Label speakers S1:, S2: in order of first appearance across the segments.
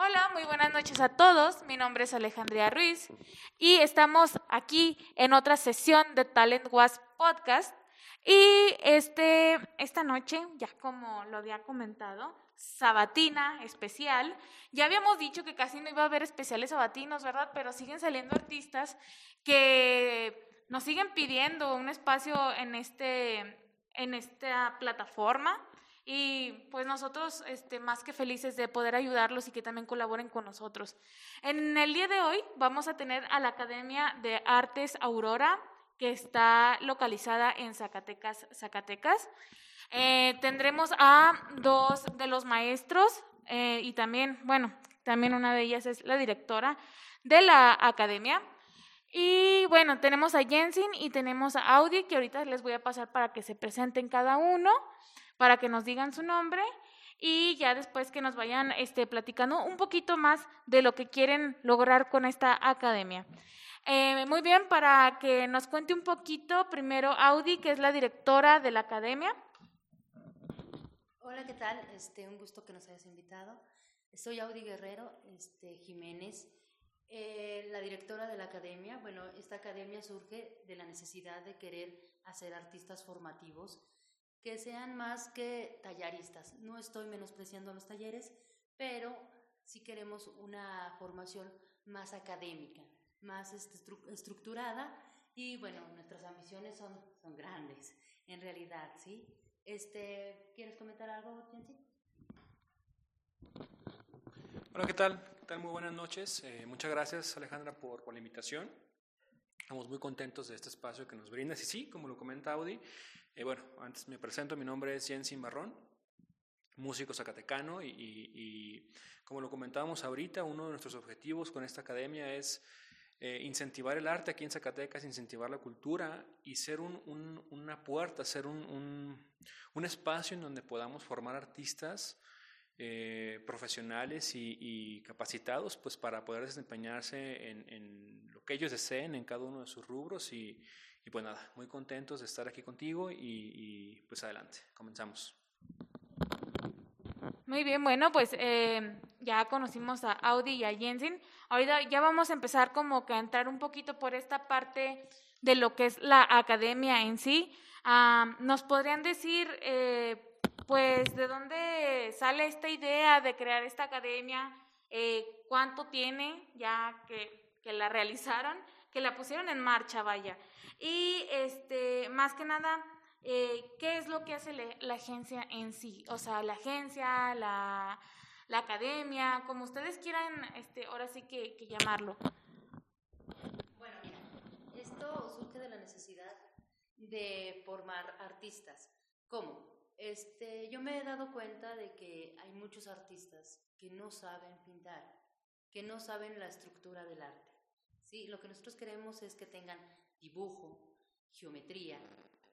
S1: Hola, muy buenas noches a todos. Mi nombre es Alejandría Ruiz y estamos aquí en otra sesión de Talent Was Podcast. Y este, esta noche, ya como lo había comentado, sabatina especial. Ya habíamos dicho que casi no iba a haber especiales sabatinos, ¿verdad? Pero siguen saliendo artistas que nos siguen pidiendo un espacio en, este, en esta plataforma y pues nosotros este, más que felices de poder ayudarlos y que también colaboren con nosotros. En el día de hoy vamos a tener a la Academia de Artes Aurora, que está localizada en Zacatecas, Zacatecas. Eh, tendremos a dos de los maestros eh, y también, bueno, también una de ellas es la directora de la academia. Y bueno, tenemos a Jensen y tenemos a Audi, que ahorita les voy a pasar para que se presenten cada uno para que nos digan su nombre y ya después que nos vayan este, platicando un poquito más de lo que quieren lograr con esta academia. Eh, muy bien, para que nos cuente un poquito, primero Audi, que es la directora de la academia.
S2: Hola, ¿qué tal? Este, un gusto que nos hayas invitado. Soy Audi Guerrero este, Jiménez, eh, la directora de la academia. Bueno, esta academia surge de la necesidad de querer hacer artistas formativos que sean más que tallaristas. No estoy menospreciando los talleres, pero sí queremos una formación más académica, más este, estructurada y bueno, nuestras ambiciones son, son grandes, en realidad, ¿sí? Este, ¿Quieres comentar algo, Jensi?
S3: Hola, ¿qué tal? ¿Qué tal? Muy buenas noches. Eh, muchas gracias, Alejandra, por, por la invitación. Estamos muy contentos de este espacio que nos brindas. Y sí, como lo comenta Audi, eh, bueno, antes me presento, mi nombre es Jensin Barrón, músico zacatecano y, como lo comentábamos ahorita, uno de nuestros objetivos con esta academia es eh, incentivar el arte aquí en Zacatecas, incentivar la cultura y ser una puerta, ser un, espacio en donde podamos formar artistas eh, profesionales y, capacitados pues para poder desempeñarse en, en, lo que ellos deseen en cada uno de sus rubros y, y pues nada, muy contentos de estar aquí contigo y, pues adelante, comenzamos.
S1: Muy bien, bueno, pues eh, ya conocimos a Audi y a Jensen. Ahorita ya vamos a empezar como que a entrar un poquito por esta parte de lo que es la academia en sí. Ah, ¿Nos podrían decir, eh, pues, de dónde sale esta idea de crear esta academia? Eh, ¿Cuánto tiene ya que, que la realizaron? Que la pusieron en marcha, vaya. Y este, más que nada, eh, ¿qué es lo que hace la agencia en sí? O sea, la agencia, la, la academia, como ustedes quieran, este, ahora sí que, que llamarlo.
S2: Bueno, mira, esto surge de la necesidad de formar artistas. ¿Cómo? Este, yo me he dado cuenta de que hay muchos artistas que no saben pintar, que no saben la estructura del arte. ¿Sí? Lo que nosotros queremos es que tengan dibujo, geometría,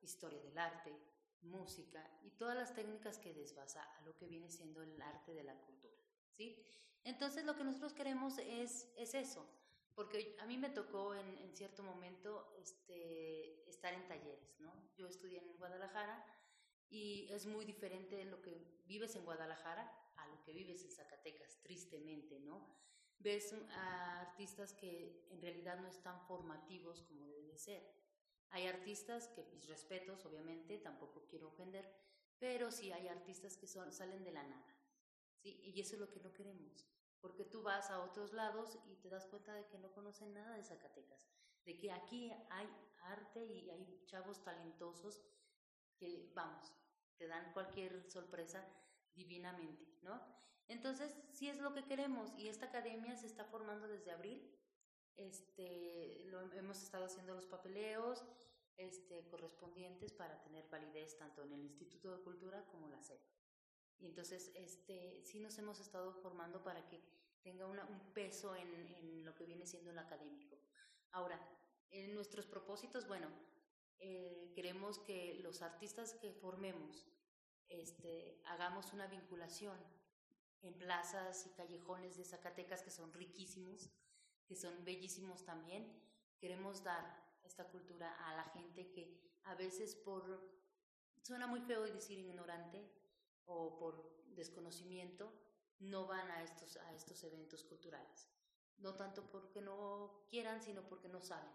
S2: historia del arte, música y todas las técnicas que desbasa a lo que viene siendo el arte de la cultura, ¿sí? Entonces lo que nosotros queremos es, es eso, porque a mí me tocó en, en, cierto momento este, estar en talleres, ¿no? Yo estudié en Guadalajara y es muy diferente lo que vives en Guadalajara a lo que vives en Zacatecas, tristemente, ¿no? Ves a artistas que en realidad no están formativos como debe de ser. Hay artistas que, mis respetos, obviamente, tampoco quiero ofender, pero sí hay artistas que son, salen de la nada. ¿sí? Y eso es lo que no queremos, porque tú vas a otros lados y te das cuenta de que no conocen nada de Zacatecas, de que aquí hay arte y hay chavos talentosos que, vamos, te dan cualquier sorpresa divinamente, ¿no? Entonces, sí es lo que queremos y esta academia se está formando desde abril. Este, lo, hemos estado haciendo los papeleos este, correspondientes para tener validez tanto en el Instituto de Cultura como la SED. Y entonces, este, sí nos hemos estado formando para que tenga una, un peso en, en, lo que viene siendo el académico. Ahora, en nuestros propósitos, bueno, eh, queremos que los artistas que formemos este, hagamos una vinculación en plazas y callejones de Zacatecas que son riquísimos, que son bellísimos también. Queremos dar esta cultura a la gente que a veces por, suena muy feo decir ignorante o por desconocimiento, no van a estos, a estos eventos culturales. No tanto porque no quieran, sino porque no saben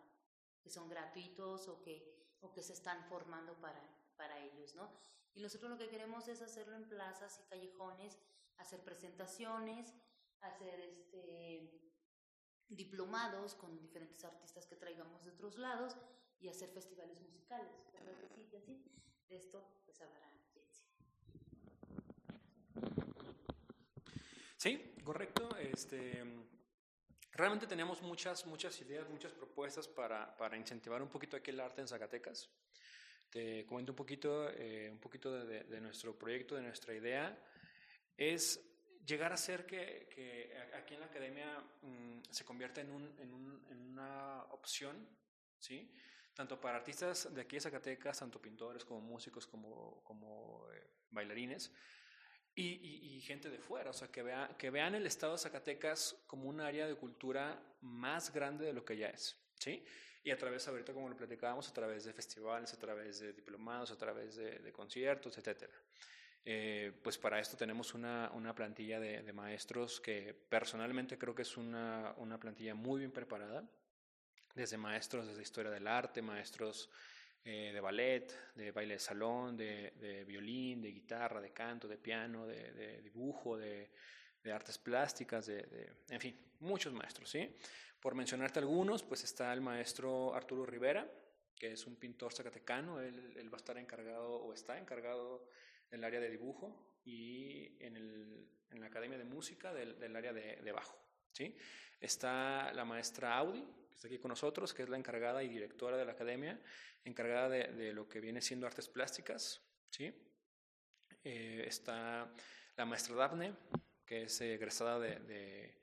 S2: que son gratuitos o que, o que se están formando para, para ellos, ¿no? Y nosotros lo que queremos es hacerlo en plazas y callejones, hacer presentaciones, hacer este, diplomados con diferentes artistas que traigamos de otros lados y hacer festivales musicales. De esto pues hablará
S3: Sí, correcto. Este, realmente tenemos muchas, muchas ideas, muchas propuestas para, para incentivar un poquito aquí el arte en Zacatecas. Te comento un poquito, eh, un poquito de, nuestro proyecto, de nuestra idea. Es llegar a ser que, que aquí en la academia mm, se convierta en, un, en, un, en, una opción, ¿sí? tanto para artistas de aquí de Zacatecas, tanto pintores como músicos, como, como eh, bailarines, y, gente de fuera, o sea, que, vea, que vean el estado de Zacatecas como un área de cultura más grande de lo que ya es, ¿sí? Y a través, ahorita como lo platicábamos, a través de festivales, a través de diplomados, a través de, conciertos, etcétera. Eh, pues para esto tenemos una, una plantilla de, maestros que personalmente creo que es una, una plantilla muy bien preparada, desde maestros desde historia del arte, maestros eh, de ballet, de baile de salón, de, de, violín, de guitarra, de canto, de piano, de, de dibujo, de, artes plásticas, de, en fin, muchos maestros, ¿sí? Por mencionarte algunos, pues está el maestro Arturo Rivera, que es un pintor zacatecano, él, él va a estar encargado o está encargado del área de dibujo y en, el, en la Academia de Música del, del área de, de bajo, ¿sí? Está la maestra Audi, que está aquí con nosotros, que es la encargada y directora de la academia, encargada de, lo que viene siendo artes plásticas. ¿sí? Eh, está la maestra Daphne, que es egresada de,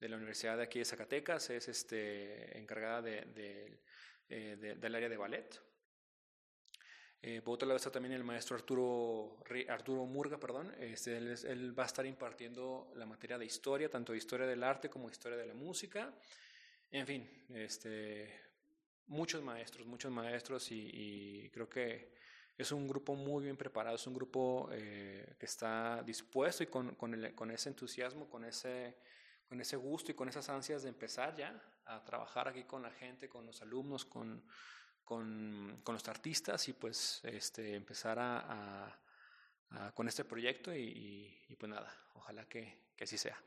S3: la Universidad de aquí de Zacatecas, es este, encargada de, eh, del área de ballet. Eh, por otro lado está también el maestro Arturo, Arturo Murga, perdón. Este, él, él, va a estar impartiendo la materia de historia, tanto de historia del arte como historia de la música. En fin, este, muchos maestros, muchos maestros y, creo que es un grupo muy bien preparado, es un grupo eh, que está dispuesto y con, con, con, ese entusiasmo, con ese, con ese gusto y con esas ansias de empezar ya a trabajar aquí con la gente, con los alumnos, con, con, con los artistas y pues este, empezar a, con este proyecto y, y, pues nada, ojalá que, que así sea.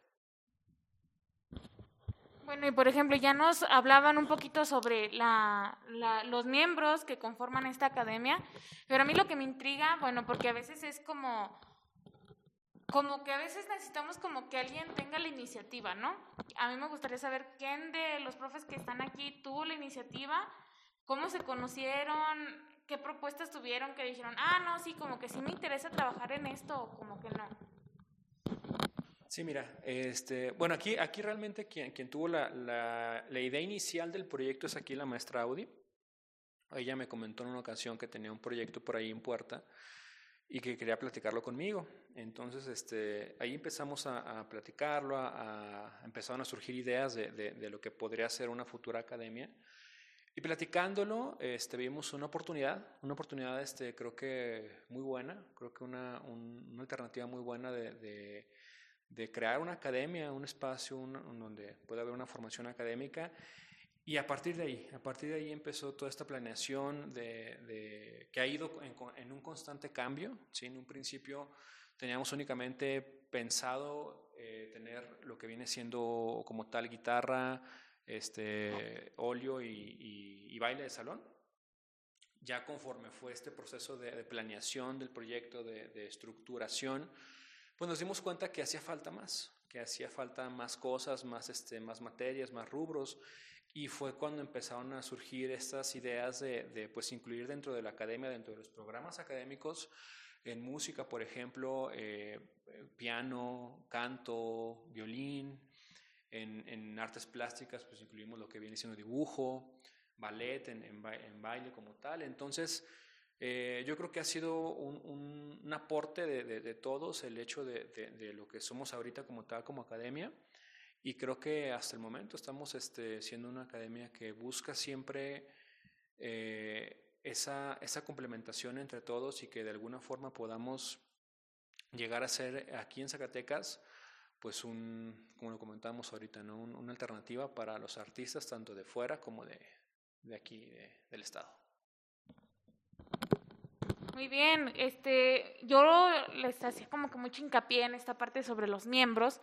S1: Bueno, y por ejemplo, ya nos hablaban un poquito sobre la, los miembros que conforman esta academia, pero a mí lo que me intriga, bueno, porque a veces es como, como que a veces necesitamos como que alguien tenga la iniciativa, ¿no? A mí me gustaría saber quién de los profes que están aquí tuvo la iniciativa, cómo se conocieron, qué propuestas tuvieron que dijeron, ah, no, sí, como que sí me interesa trabajar en esto o como que no.
S3: Sí, mira, este, bueno, aquí, aquí realmente quien, quien tuvo la, la, la, idea inicial del proyecto es aquí la maestra Audi. Ella me comentó en una ocasión que tenía un proyecto por ahí en Puerta y que quería platicarlo conmigo. Entonces, este, ahí empezamos a, a platicarlo, a, a, empezaron a surgir ideas de, de, de, lo que podría ser una futura academia. Y platicándolo, este, vimos una oportunidad, una oportunidad, este, creo que muy buena, creo que una, un, una alternativa muy buena de, de de crear una academia, un espacio donde pueda haber una formación académica. Y a partir de ahí, a partir de ahí empezó toda esta planeación de, que ha ido en, un constante cambio. ¿sí? En un principio teníamos únicamente pensado eh, tener lo que viene siendo como tal guitarra, este, óleo y, baile de salón. Ya conforme fue este proceso de, planeación del proyecto, de, de estructuración, pues nos dimos cuenta que hacía falta más, que hacía falta más cosas, más, este, más materias, más rubros. Y fue cuando empezaron a surgir estas ideas de, de, pues, incluir dentro de la academia, dentro de los programas académicos, en música, por ejemplo, eh, piano, canto, violín. En, en, artes plásticas, pues incluimos lo que viene siendo dibujo, ballet, en, en, en baile como tal. Entonces, eh, yo creo que ha sido un, un, aporte de, de, todos el hecho de, de, lo que somos ahorita como tal, como academia. Y creo que hasta el momento estamos este, siendo una academia que busca siempre eh, esa, esa complementación entre todos y que de alguna forma podamos llegar a ser aquí en Zacatecas pues un, como lo comentábamos ahorita, ¿no? una alternativa para los artistas tanto de fuera como de, de aquí, del estado.
S1: Muy bien, este, yo les hacía como que mucho hincapié en esta parte sobre los miembros,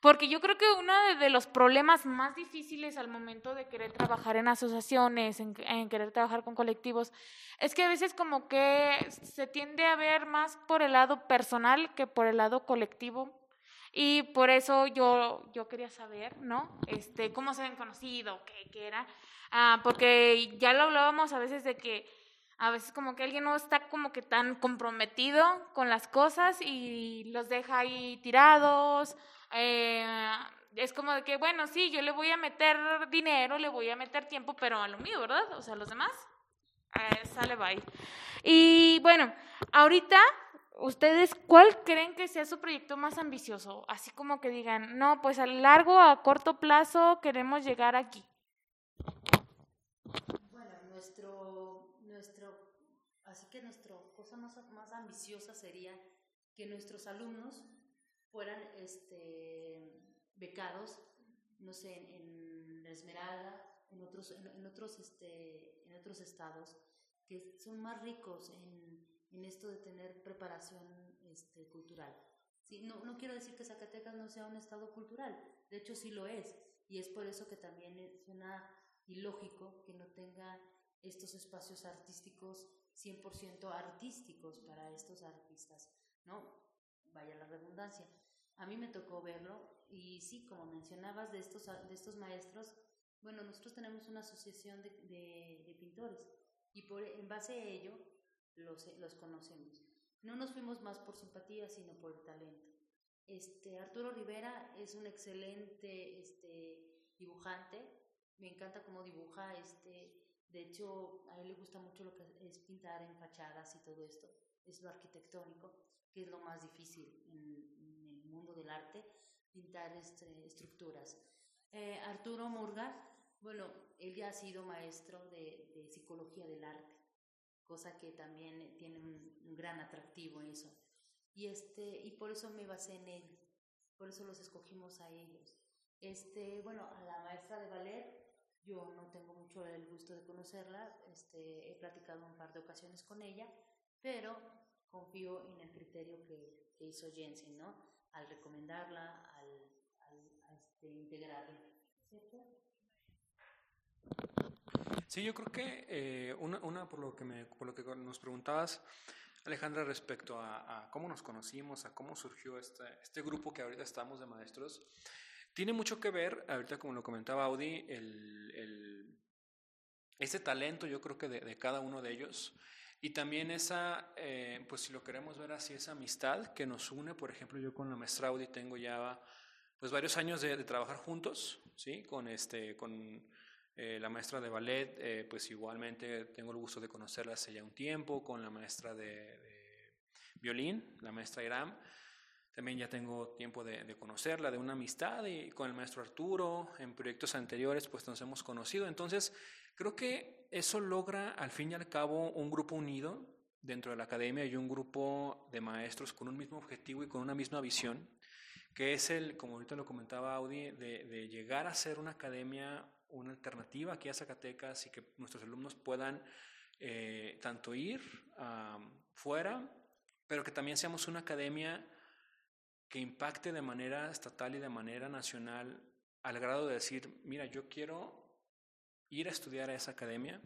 S1: porque yo creo que uno de los problemas más difíciles al momento de querer trabajar en asociaciones, en, en, querer trabajar con colectivos, es que a veces como que se tiende a ver más por el lado personal que por el lado colectivo. Y por eso yo, yo quería saber, ¿no? Este, cómo se habían conocido, qué, qué era. Ah, porque ya lo hablábamos a veces de que a veces como que alguien no está como que tan comprometido con las cosas y los deja ahí tirados. Eh, es como de que, bueno, sí, yo le voy a meter dinero, le voy a meter tiempo, pero a lo mío, ¿verdad? O sea, los demás, eh, sale bye. Y bueno, ahorita, ¿ustedes cuál creen que sea su proyecto más ambicioso? Así como que digan, no, pues a largo, a corto plazo queremos llegar aquí.
S2: Bueno, nuestro, nuestro, así que nuestra cosa más, más ambiciosa sería que nuestros alumnos fueran este, becados, no sé, en, Esmeralda, en otros, en, otros, este, en otros estados, que son más ricos en, en esto de tener preparación este, cultural. Sí, no, no quiero decir que Zacatecas no sea un estado cultural, de hecho sí lo es, y es por eso que también suena ilógico que no tenga estos espacios artísticos 100% artísticos para estos artistas, ¿no? Vaya la redundancia. A mí me tocó verlo y sí, como mencionabas de estos, de estos maestros, bueno, nosotros tenemos una asociación de, de, pintores y por, en base a ello los, los conocemos. No nos fuimos más por simpatía, sino por el talento. Este, Arturo Rivera es un excelente este, dibujante, me encanta cómo dibuja, este, de hecho a él le gusta mucho lo que es pintar en fachadas y todo esto, es lo arquitectónico, que es lo más difícil en, el mundo del arte, pintar este, estructuras. Eh, Arturo Murga, bueno, él ya ha sido maestro de, de, psicología del arte, cosa que también tiene un, un gran atractivo eso. Y, este, y por eso me basé en él, por eso los escogimos a ellos. Este, bueno, a la maestra de ballet, yo no tengo mucho el gusto de conocerla, este, he platicado un par de ocasiones con ella, pero confío en el criterio que, que hizo Jensen, ¿no? Al recomendarla, al, al este, integrarla, ¿cierto?
S3: Sí, yo creo que eh, una, una, por, lo que me, por lo que nos preguntabas, Alejandra, respecto a, a, cómo nos conocimos, a cómo surgió este, este grupo que ahorita estamos de maestros, tiene mucho que ver, ahorita como lo comentaba Audi, el, el, ese talento yo creo que de, de, cada uno de ellos y también esa, eh, pues si lo queremos ver así, esa amistad que nos une, por ejemplo, yo con la maestra Audi tengo ya pues varios años de, de trabajar juntos, ¿sí? Con, este, con eh, la maestra de ballet, eh, pues igualmente tengo el gusto de conocerla hace ya un tiempo, con la maestra de, de violín, la maestra Iram. También ya tengo tiempo de, de, conocerla, de una amistad y con el maestro Arturo, en proyectos anteriores pues nos hemos conocido. Entonces, creo que eso logra al fin y al cabo un grupo unido dentro de la academia y un grupo de maestros con un mismo objetivo y con una misma visión, que es el, como ahorita lo comentaba Audi, de, de llegar a ser una academia, una alternativa aquí a Zacatecas y que nuestros alumnos puedan eh, tanto ir fuera, pero que también seamos una academia que impacte de manera estatal y de manera nacional al grado de decir, mira, yo quiero ir a estudiar a esa academia,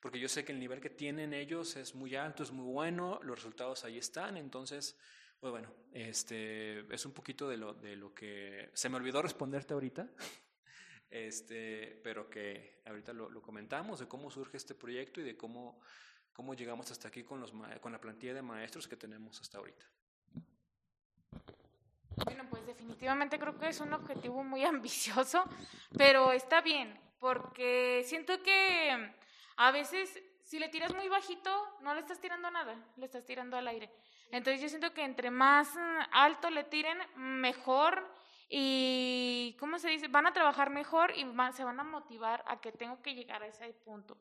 S3: porque yo sé que el nivel que tienen ellos es muy alto, es muy bueno, los resultados ahí están, entonces, pues bueno, este, es un poquito de lo, de lo que se me olvidó responderte ahorita, este, pero que ahorita lo, lo comentamos, de cómo surge este proyecto y de cómo, cómo llegamos hasta aquí con, los, con la plantilla de maestros que tenemos hasta ahorita.
S1: Bueno, pues definitivamente creo que es un objetivo muy ambicioso, pero está bien, porque siento que a veces si le tiras muy bajito, no le estás tirando nada, le estás tirando al aire. Entonces yo siento que entre más alto le tiren, mejor y, ¿cómo se dice? Van a trabajar mejor y van, se van a motivar a que tengo que llegar a ese punto.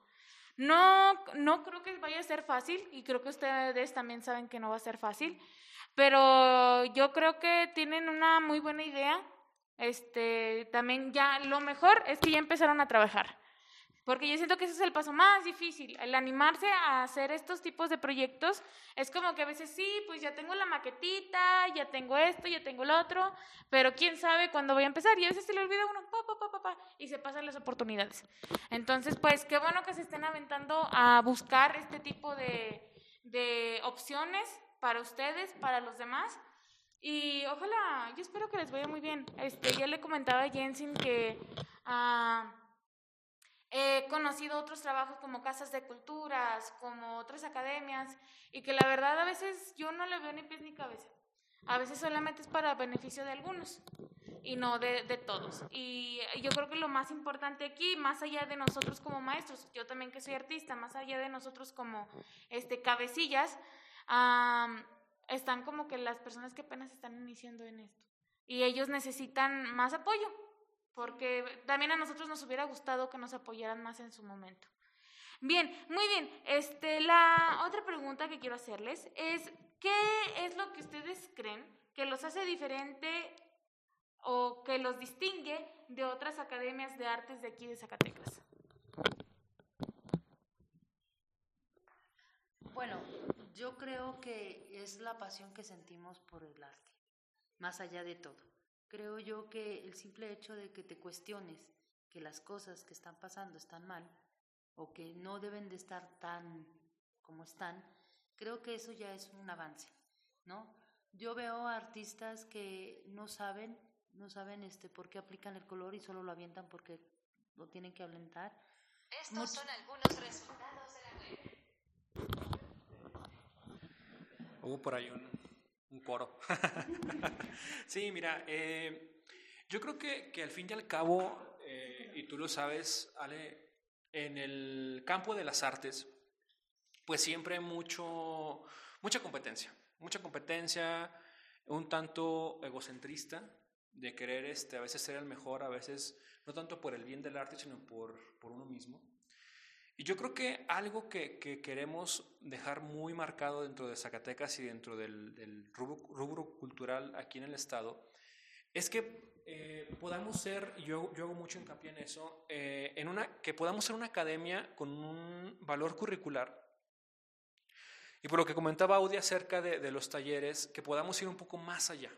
S1: No, no creo que vaya a ser fácil y creo que ustedes también saben que no va a ser fácil, pero yo creo que tienen una muy buena idea. Este, también ya lo mejor es que ya empezaron a trabajar. Porque yo siento que ese es el paso más difícil, el animarse a hacer estos tipos de proyectos. Es como que a veces sí, pues ya tengo la maquetita, ya tengo esto, ya tengo lo otro, pero quién sabe cuándo voy a empezar. Y a veces se le olvida uno, pa, pa, pa, pa, y se pasan las oportunidades. Entonces, pues qué bueno que se estén aventando a buscar este tipo de, de opciones para ustedes, para los demás. Y ojalá, yo espero que les vaya muy bien. Este, ya le comentaba a Jensen que... Uh, He conocido otros trabajos como casas de culturas, como otras academias, y que la verdad a veces yo no le veo ni pies ni cabeza. A veces solamente es para beneficio de algunos y no de, de, todos. Y yo creo que lo más importante aquí, más allá de nosotros como maestros, yo también que soy artista, más allá de nosotros como este, cabecillas, están como que las personas que apenas están iniciando en esto. Y ellos necesitan más apoyo porque también a nosotros nos hubiera gustado que nos apoyaran más en su momento. Bien, muy bien. Este, la otra pregunta que quiero hacerles es, ¿qué es lo que ustedes creen que los hace diferente o que los distingue de otras academias de artes de aquí de Zacatecas?
S2: Bueno, yo creo que es la pasión que sentimos por el arte, más allá de todo creo yo que el simple hecho de que te cuestiones que las cosas que están pasando están mal o que no deben de estar tan como están, creo que eso ya es un avance, ¿no? Yo veo artistas que no saben, no saben este por qué aplican el color y solo lo avientan porque lo tienen que alentar.
S4: Estos son algunos resultados de la
S3: Hubo por ahí un un coro. sí, mira, eh, yo creo que, que, al fin y al cabo, eh, y tú lo sabes, Ale, en el campo de las artes, pues siempre hay mucho, mucha competencia, mucha competencia, un tanto egocentrista, de querer este, a veces ser el mejor, a veces no tanto por el bien del arte, sino por, por uno mismo. Y yo creo que algo que, queremos dejar muy marcado dentro de Zacatecas y dentro del, rubro, cultural aquí en el Estado es que eh, podamos ser, yo, yo hago mucho hincapié en eso, eh, en una, que podamos ser una academia con un valor curricular. Y por lo que comentaba Audi acerca de, de los talleres, que podamos ir un poco más allá,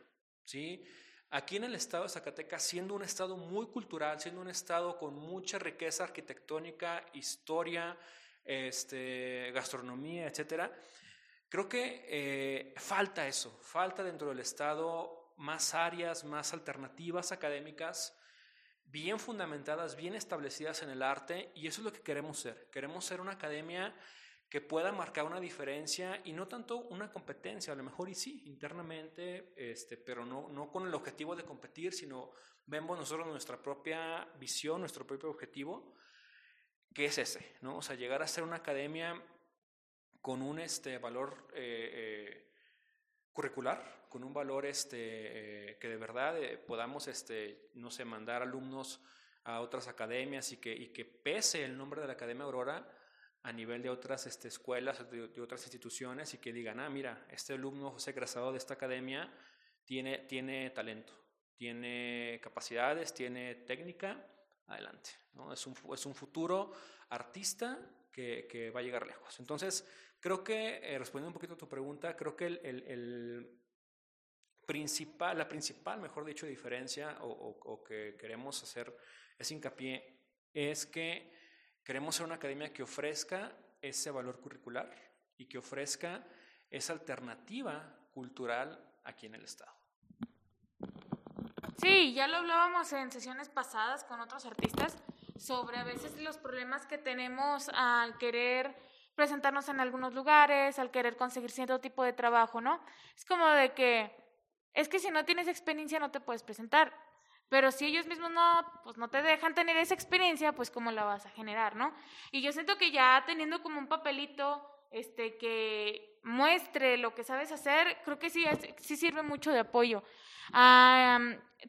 S3: ¿sí? Aquí en el estado de Zacatecas, siendo un estado muy cultural, siendo un estado con mucha riqueza arquitectónica, historia, este, gastronomía, etcétera, creo que eh, falta eso, falta dentro del estado más áreas, más alternativas académicas, bien fundamentadas, bien establecidas en el arte, y eso es lo que queremos ser. Queremos ser una academia que pueda marcar una diferencia y no tanto una competencia, a lo mejor y sí, internamente, este, pero no, no con el objetivo de competir, sino vemos nosotros nuestra propia visión, nuestro propio objetivo, que es ese, ¿no? O sea, llegar a ser una academia con un este, valor eh, eh, curricular, con un valor este, eh, que de verdad podamos, este, no sé, mandar alumnos a otras academias y que, y que pese el nombre de la Academia Aurora, a nivel de otras este, escuelas, de, otras instituciones y que digan, ah, mira, este alumno José egresado de esta academia tiene, tiene talento, tiene capacidades, tiene técnica, adelante. ¿no? Es, un, es un futuro artista que, que, va a llegar lejos. Entonces, creo que, eh, respondiendo un poquito a tu pregunta, creo que el, el, el principal, la principal, mejor dicho, diferencia o, o, o que queremos hacer es hincapié es que Queremos ser una academia que ofrezca ese valor curricular y que ofrezca esa alternativa cultural aquí en el Estado.
S1: Sí, ya lo hablábamos en sesiones pasadas con otros artistas sobre a veces los problemas que tenemos al querer presentarnos en algunos lugares, al querer conseguir cierto tipo de trabajo, ¿no? Es como de que, es que si no tienes experiencia no te puedes presentar. Pero si ellos mismos no, pues no te dejan tener esa experiencia, pues cómo la vas a generar, ¿no? Y yo siento que ya teniendo como un papelito este que muestre lo que sabes hacer, creo que sí, sí sirve mucho de apoyo.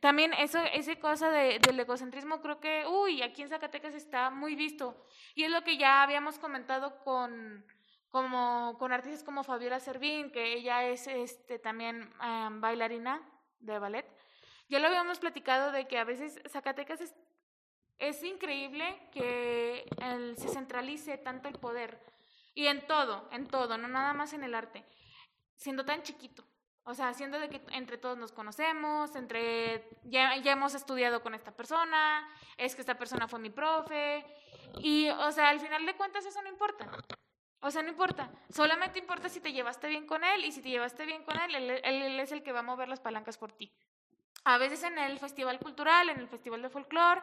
S1: también eso, esa cosa de, del egocentrismo, creo que, uy, aquí en Zacatecas está muy visto. Y es lo que ya habíamos comentado con, como con artistas como Fabiola Servín, que ella es este, también ah, bailarina de ballet. Ya lo habíamos platicado de que a veces Zacatecas es, es increíble que se centralice tanto el poder. Y en todo, en todo, no nada más en el arte. Siendo tan chiquito. O sea, siendo de que entre todos nos conocemos, entre ya, ya hemos estudiado con esta persona, es que esta persona fue mi profe. Y, o sea, al final de cuentas eso no importa. O sea, no importa. Solamente importa si te llevaste bien con él y si te llevaste bien con él- él es el que va a mover las palancas por ti. A veces en el festival cultural, en el festival de folclore,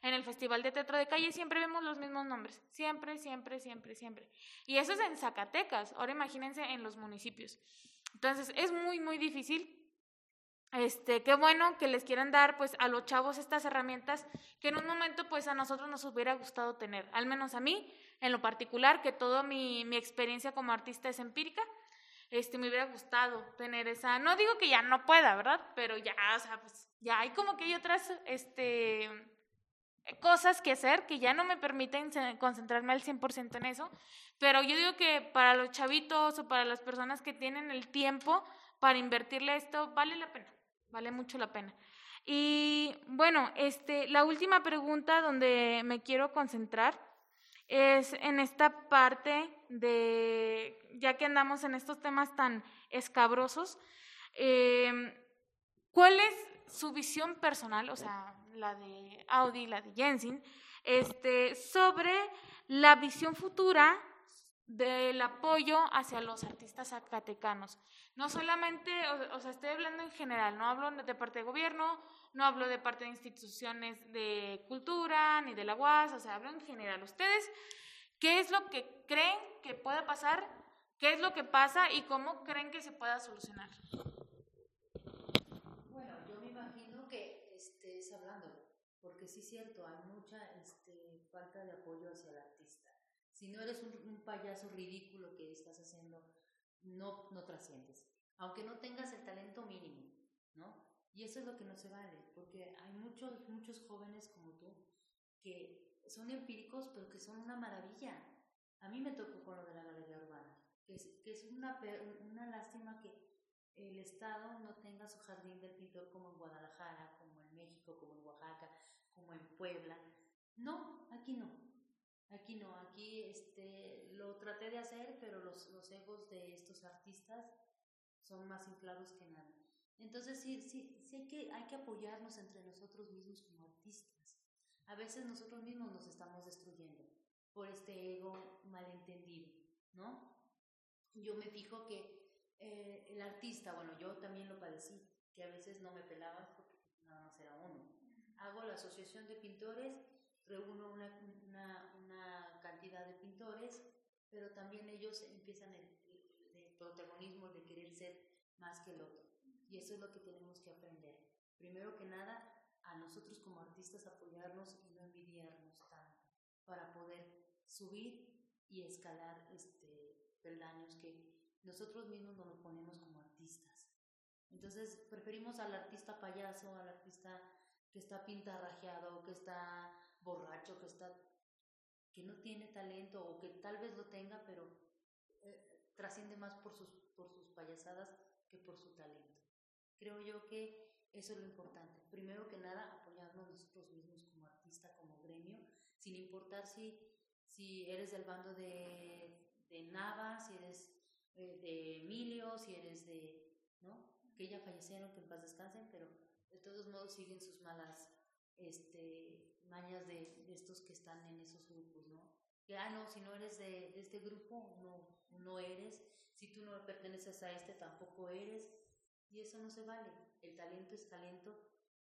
S1: en el festival de teatro de calle, siempre vemos los mismos nombres. Siempre, siempre, siempre, siempre. Y eso es en Zacatecas. Ahora imagínense en los municipios. Entonces, es muy, muy difícil. Este, qué bueno que les quieran dar pues a los chavos estas herramientas que en un momento pues a nosotros nos hubiera gustado tener, al menos a mí en lo particular, que toda mi, mi experiencia como artista es empírica, este, me hubiera gustado tener esa, no digo que ya no pueda, ¿verdad? Pero ya, o sea, pues ya hay como que hay otras, este, cosas que hacer que ya no me permiten concentrarme al 100% en eso, pero yo digo que para los chavitos o para las personas que tienen el tiempo para invertirle esto, vale la pena, vale mucho la pena. Y bueno, este, la última pregunta donde me quiero concentrar es en esta parte de, ya que andamos en estos temas tan escabrosos, eh, ¿cuál es su visión personal, o sea, la de Audi, la de Jensen, este, sobre la visión futura del apoyo hacia los artistas zacatecanos? No solamente, o, sea, estoy hablando en general, no hablo de parte de gobierno, no hablo de parte de instituciones de cultura, ni de la UAS, o sea, hablo en general. Ustedes, ¿qué es lo que creen que pueda pasar? ¿Qué es lo que pasa y cómo creen que se pueda solucionar?
S2: Bueno, yo me imagino que estés hablando, porque sí es cierto, hay mucha este, falta de apoyo hacia artista. Si no eres un, un payaso ridículo que estás haciendo, no, no trasciendes. Aunque no tengas el talento mínimo, ¿no? Y eso es lo que no se vale, porque hay muchos, muchos jóvenes como tú que son empíricos, pero que son una maravilla. A mí me tocó con lo de la galería urbana, que es, que es una, una lástima que el Estado no tenga su jardín del pintor como en Guadalajara, como en México, como en Oaxaca, como en Puebla. No, aquí no. Aquí no, aquí este, lo traté de hacer, pero los, los egos de estos artistas son más inflados que nada. Entonces sí, sí, sí hay, que, hay que apoyarnos entre nosotros mismos como artistas. A veces nosotros mismos nos estamos destruyendo por este ego malentendido, ¿no? Yo me fijo que eh, el artista, bueno, yo también lo padecí, que a veces no me pelaban porque nada más era uno. Hago la asociación de pintores, reúno una, una, una cantidad de pintores, pero también ellos empiezan el, el- el protagonismo de querer ser más que el otro. Y eso es lo que tenemos que aprender. Primero que nada, a nosotros como artistas apoyarnos y no envidiarnos tanto para poder subir y escalar este, peldaños que nosotros mismos nos ponemos como artistas. Entonces preferimos al artista payaso, al artista que está pintarrajeado, que está borracho, que está que no tiene talento o que tal vez lo tenga, pero eh, trasciende más por sus, por sus payasadas que por su talento. Creo yo que eso es lo importante. Primero que nada, apoyarnos nosotros mismos como artista, como gremio, sin importar si, si eres del bando de, de Nava, si eres eh, de Emilio, si eres de, ¿no? Que ya fallecieron, que en paz descansen, pero de todos modos siguen sus malas este, mañas de, de estos que están en esos grupos, ¿no? Que, ah, no, si no eres de, de este grupo, no, no eres. Si tú no perteneces a este, tampoco eres. Y eso no se vale. El talento es talento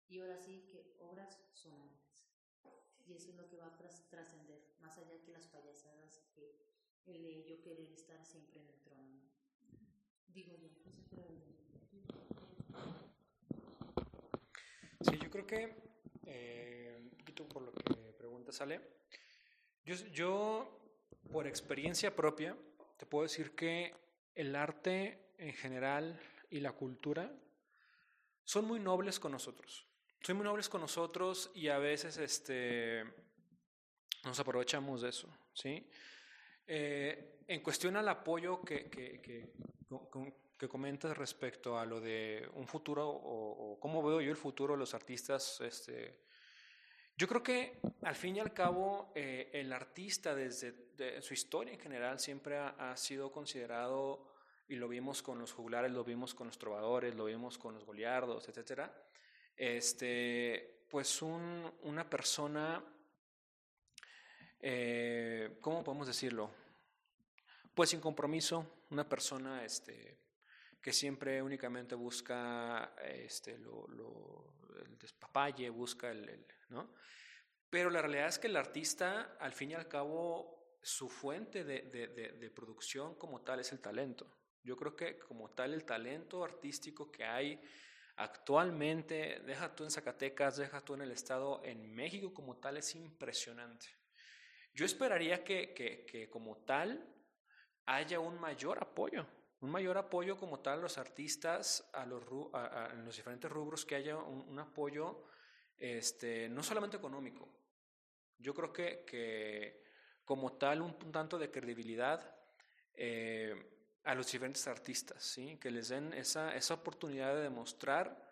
S2: y ahora sí que obras son obras. Y eso es lo que va a tras- trascender, más allá que las payasadas que el de yo querer estar siempre en el trono. ¿no? Digo yo, yo.
S3: Sí, yo creo que, eh, por lo que pregunta Sale, yo, yo, por experiencia propia, te puedo decir que el arte en general y la cultura son muy nobles con nosotros. Son muy nobles con nosotros y a veces este, nos aprovechamos de eso, ¿sí? Eh, en cuestión al apoyo que, que, que, que comentas respecto a lo de un futuro o, o cómo veo yo el futuro de los artistas, este, yo creo que al fin y al cabo eh, el artista desde de su historia en general siempre ha, ha sido considerado, y lo vimos con los juglares, lo vimos con los trovadores, lo vimos con los goliardos, etcétera, este, pues un- una persona, eh, ¿cómo podemos decirlo? Pues sin compromiso, una persona este, que siempre únicamente busca este, lo, lo- el despapalle, busca el- ¿no? Pero la realidad es que el artista, al fin y al cabo, su fuente de, de- de- de producción como tal es el talento. Yo creo que como tal el talento artístico que hay actualmente, deja tú en Zacatecas, deja tú en el estado, en México como tal es impresionante. Yo esperaría que, que- que como tal haya un mayor apoyo, un mayor apoyo como tal a los artistas, a los, a- a- los diferentes rubros, que haya un, un apoyo este, no solamente económico. Yo creo que, que como tal un, un tanto de credibilidad eh, a los diferentes artistas, ¿sí? que les den esa, esa oportunidad de demostrar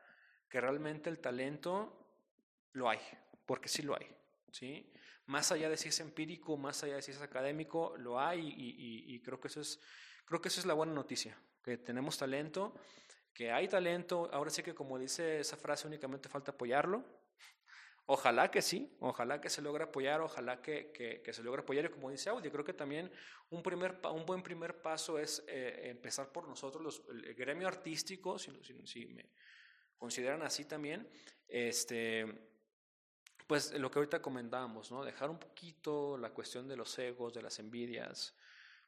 S3: que realmente el talento lo hay, porque sí lo hay. ¿sí? Más allá de si es empírico, más allá de si es académico, lo hay y, y- y creo, que eso es, creo que eso es la buena noticia, que tenemos talento, que hay talento, ahora sí que como dice esa frase únicamente falta apoyarlo. Ojalá que sí, ojalá que se logre apoyar, ojalá que, que- se logre apoyar. Y como dice Audi, creo que también un, primer, un buen primer paso es eh, empezar por nosotros, los, el, gremio artístico, si, me consideran así también, este, pues lo que ahorita comentábamos, ¿no? Dejar un poquito la cuestión de los egos, de las envidias,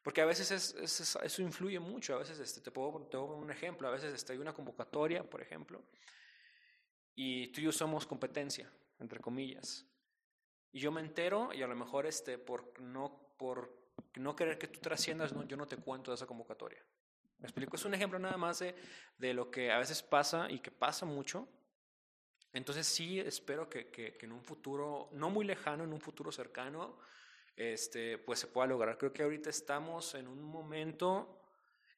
S3: porque a veces es, es- es- eso influye mucho, a veces este, te, puedo, te poner un ejemplo, a veces este, hay una convocatoria, por ejemplo, y tú y yo somos competencia, entre comillas, y yo me entero y a lo mejor este, por, no, por no querer que tú trasciendas, no, yo no te cuento de esa convocatoria. ¿Me explico? Es un ejemplo nada más de, de lo que a veces pasa y que pasa mucho, entonces sí espero que, que- que en un futuro, no muy lejano, en un futuro cercano, este, pues se pueda lograr. Creo que ahorita estamos en un momento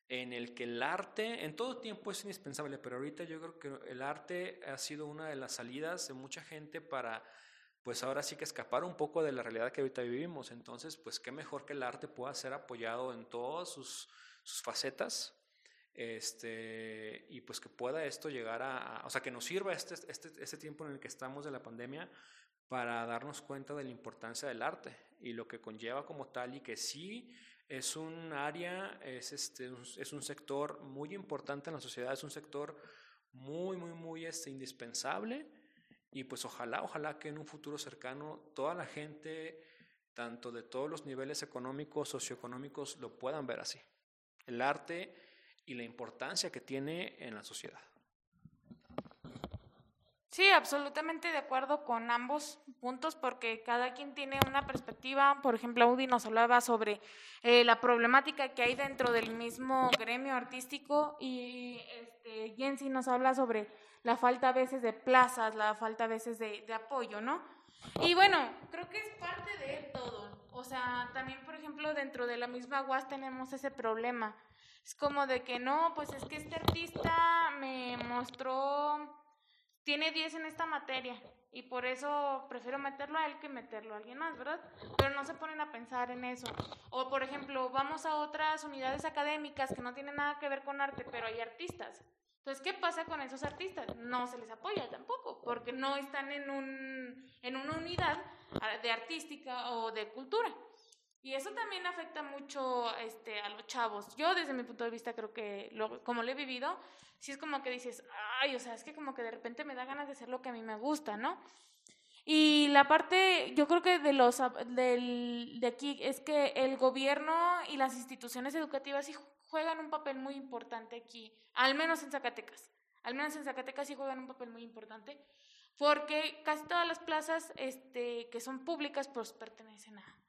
S3: en el que el arte, en todo tiempo es indispensable, pero ahorita yo creo que el arte ha sido una de las salidas de mucha gente para, pues ahora sí que escapar un poco de la realidad que ahorita vivimos. Entonces, pues qué mejor que el arte pueda ser apoyado en todas sus, sus facetas este, y pues que pueda esto llegar a, a- o sea, que nos sirva este, este, este tiempo en el que estamos de la pandemia para darnos cuenta de la importancia del arte y lo que conlleva como tal y que sí es un área, es, este, es un sector muy importante en la sociedad, es un sector muy, muy, muy este, indispensable y pues ojalá, ojalá que en un futuro cercano toda la gente, tanto de todos los niveles económicos, socioeconómicos, lo puedan ver así. El arte y la importancia que tiene en la sociedad.
S1: Sí, absolutamente de acuerdo con ambos puntos porque cada quien tiene una perspectiva. Por ejemplo, Audi nos hablaba sobre eh, la problemática que hay dentro del mismo gremio artístico y este, Jensi nos habla sobre la falta a veces de plazas, la falta a veces de, de apoyo, ¿no? Y bueno, creo que es parte de todo. O sea, también, por ejemplo, dentro de la misma UAS tenemos ese problema. Es como de que no, pues es que este artista me mostró tiene 10 en esta materia y por eso prefiero meterlo a él que meterlo a alguien más, ¿verdad? Pero no se ponen a pensar en eso. O por ejemplo, vamos a otras unidades académicas que no tienen nada que ver con arte, pero hay artistas. Entonces, ¿qué pasa con esos artistas? No se les apoya tampoco, porque no están en, un, en una unidad de artística o de cultura. Y eso también afecta mucho este, a los chavos. Yo desde mi punto de vista creo que, lo, como lo he vivido, sí es como que dices, ay, o sea, es que como que de repente me da ganas de hacer lo que a mí me gusta, ¿no? Y la parte, yo creo que de los del, de aquí es que el gobierno y las instituciones educativas sí juegan un papel muy importante aquí, al menos en Zacatecas. Al menos en Zacatecas sí juegan un papel muy importante, porque casi todas las plazas este, que son públicas pues pertenecen a,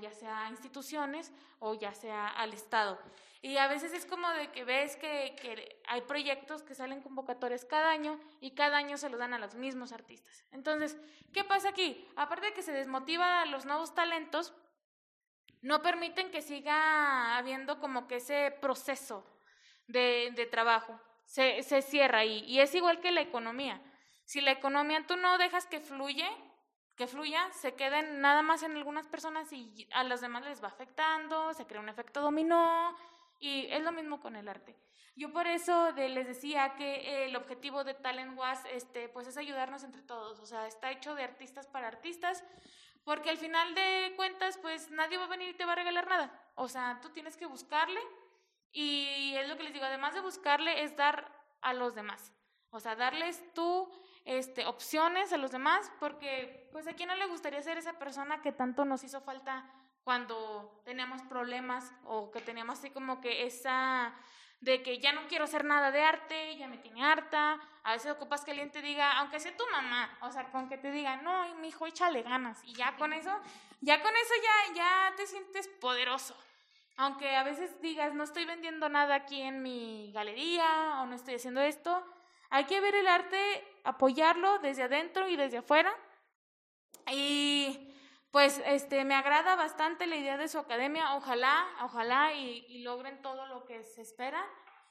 S1: ya sea a instituciones o ya sea al Estado. Y a veces es como de que ves que, que, hay proyectos que salen convocatorias cada año y cada año se los dan a los mismos artistas. Entonces, ¿qué pasa aquí? Aparte de que se desmotiva a los nuevos talentos, no permiten que siga habiendo como que ese proceso de, de trabajo. Se, se cierra ahí. Y es igual que la economía. Si la economía tú no dejas que fluye, que fluya, se queden nada más en algunas personas y a los demás les va afectando, se crea un efecto dominó y es lo mismo con el arte. Yo por eso les decía que el objetivo de Talent Was este, pues es ayudarnos entre todos, o sea, está hecho de artistas para artistas, porque al final de cuentas pues nadie va a venir y te va a regalar nada, o sea, tú tienes que buscarle y es lo que les digo, además de buscarle es dar a los demás, o sea, darles tú este, opciones a los demás, porque pues a quién no le gustaría ser esa persona que tanto nos hizo falta cuando teníamos problemas o que teníamos así como que esa de que ya no quiero hacer nada de arte, ya me tiene harta, a veces ocupas que alguien te diga, aunque sea tu mamá, o sea, con que te diga, no, mi hijo, échale ganas, y ya con eso, ya con eso ya, ya te sientes poderoso. Aunque a veces digas, no estoy vendiendo nada aquí en mi galería o no estoy haciendo esto, hay que ver el arte, apoyarlo desde adentro y desde afuera. Y pues este me agrada bastante la idea de su academia. Ojalá, ojalá y, logren todo lo que se espera.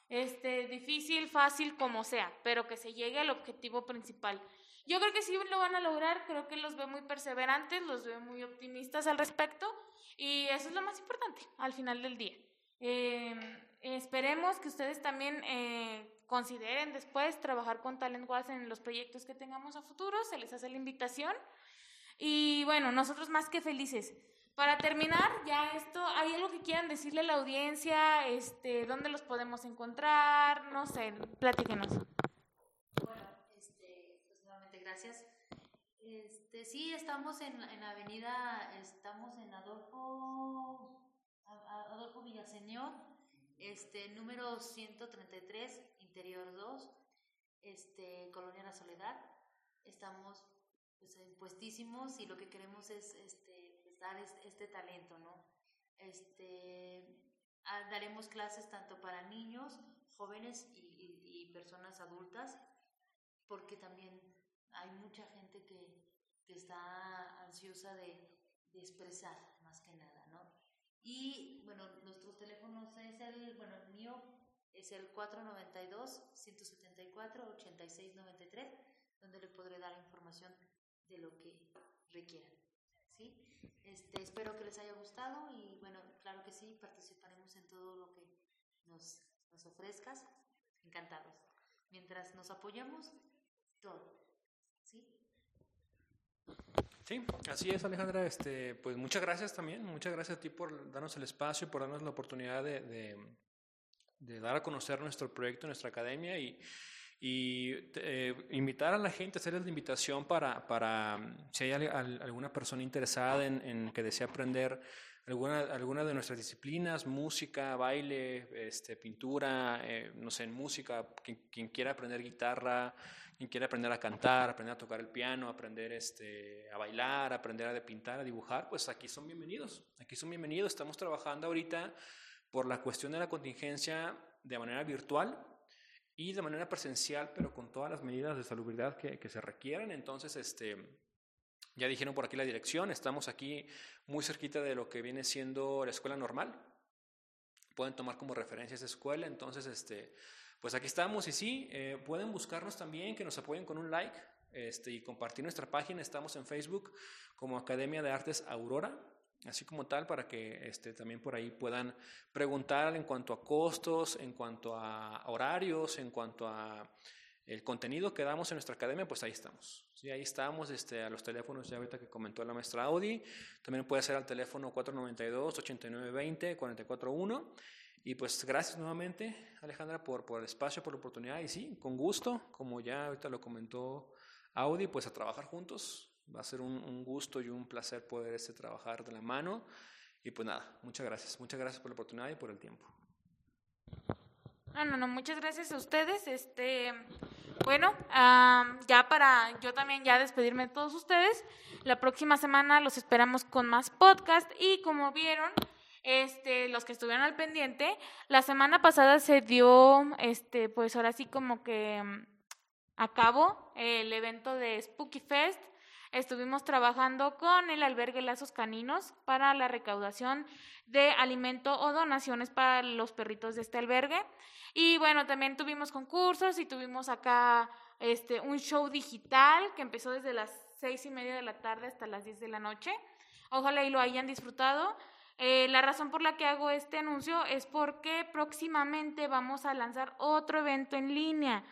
S1: Este, difícil, fácil, como sea, pero que se llegue al objetivo principal. Yo creo que sí lo van a lograr, creo que los veo muy perseverantes, los veo muy optimistas al respecto y eso es lo más importante al final del día. Eh, esperemos que ustedes también eh, consideren después trabajar con Talent en los proyectos que tengamos a futuro, se les hace la invitación. Y bueno, nosotros más que felices. Para terminar, ya esto, ¿hay algo que quieran decirle a la audiencia? Este, ¿Dónde los podemos encontrar? No sé, platíquenos.
S2: Bueno, este, pues nuevamente gracias. Este, sí, estamos en, en la avenida, estamos en Adolfo, Adolfo Villaseñor, este, número 133, interior 2, este, Colonia La Soledad. Estamos pues impuestísimos y lo que queremos es este, pues, dar este, talento, ¿no? Este, ah, daremos clases tanto para niños, jóvenes y, personas adultas, porque también hay mucha gente que, que está ansiosa de, de, expresar más que nada, ¿no? Y bueno, nuestros teléfonos es el, bueno, el mío es el 492-174-8693, donde le podré dar información de lo que requieran. ¿sí? Este, espero que les haya gustado y bueno, claro que sí, participaremos en todo lo que nos, nos ofrezcas. Encantados. Mientras nos apoyemos, todo. ¿sí?
S3: Sí, así es, Alejandra. Este, pues muchas gracias también. Muchas gracias a ti por darnos el espacio, por darnos la oportunidad de, de, de dar a conocer nuestro proyecto, nuestra academia y y eh, invitar a la gente, hacerles la invitación para, para si hay alguna persona interesada en, en, que desea aprender alguna, alguna de nuestras disciplinas, música, baile, este, pintura, eh, no sé, en música, quien, quien, quiera aprender guitarra, quien quiera aprender a cantar, aprender a tocar el piano, aprender este, a bailar, aprender a pintar, a dibujar, pues aquí son bienvenidos, aquí son bienvenidos. Estamos trabajando ahorita por la cuestión de la contingencia de manera virtual, y de manera presencial, pero con todas las medidas de salubridad que, que, se requieren. Entonces, este, ya dijeron por aquí la dirección, estamos aquí muy cerquita de lo que viene siendo la escuela normal. Pueden tomar como referencia esa escuela, entonces, este, pues aquí estamos y sí, eh, pueden buscarnos también, que nos apoyen con un like este, y compartir nuestra página. Estamos en Facebook como Academia de Artes Aurora así como tal, para que este, también por ahí puedan preguntar en cuanto a costos, en cuanto a horarios, en cuanto a el contenido que damos en nuestra academia, pues ahí estamos. Sí, ahí estamos, este, a los teléfonos ya ahorita que comentó la maestra Audi, también puede ser al teléfono 492-8920-441. Y pues gracias nuevamente, Alejandra, por, por el espacio, por la oportunidad. Y sí, con gusto, como ya ahorita lo comentó Audi, pues a trabajar juntos, Va a ser un, un gusto y un placer poder este, trabajar de la mano. Y pues nada, muchas gracias. Muchas gracias por la oportunidad y por el tiempo.
S1: No, no, no, muchas gracias a ustedes. Este, bueno, um, ya para yo también ya despedirme de todos ustedes. La próxima semana los esperamos con más podcast y como vieron, este, los que estuvieron al pendiente, la semana pasada se dio, este, pues ahora sí como que a cabo el evento de Spooky Fest estuvimos trabajando con el albergue Lazos Caninos para la recaudación de alimento o donaciones para los perritos de este albergue. Y bueno, también tuvimos concursos y tuvimos acá este, un show digital que empezó desde las seis y media de la tarde hasta las 10 de la noche. Ojalá y lo hayan disfrutado. Eh, la razón por la que hago este anuncio es porque próximamente vamos a lanzar otro evento en línea.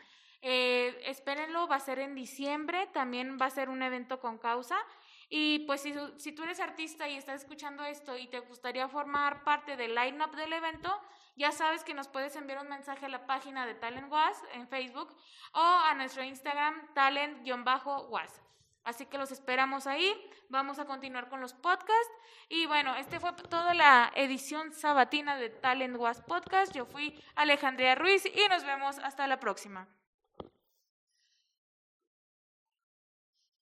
S1: Eh, espérenlo, va a ser en diciembre, también va a ser un evento con causa. Y pues si, tú eres artista y estás escuchando esto y te gustaría formar parte del line-up del evento, ya sabes que nos puedes enviar un mensaje a la página de Talent Was en Facebook o a nuestro Instagram talent-was. Así que los esperamos ahí. Vamos a continuar con los podcasts. Y bueno, este fue toda la edición sabatina de Talent Was Podcast. Yo fui Alejandría Ruiz y nos vemos hasta la próxima.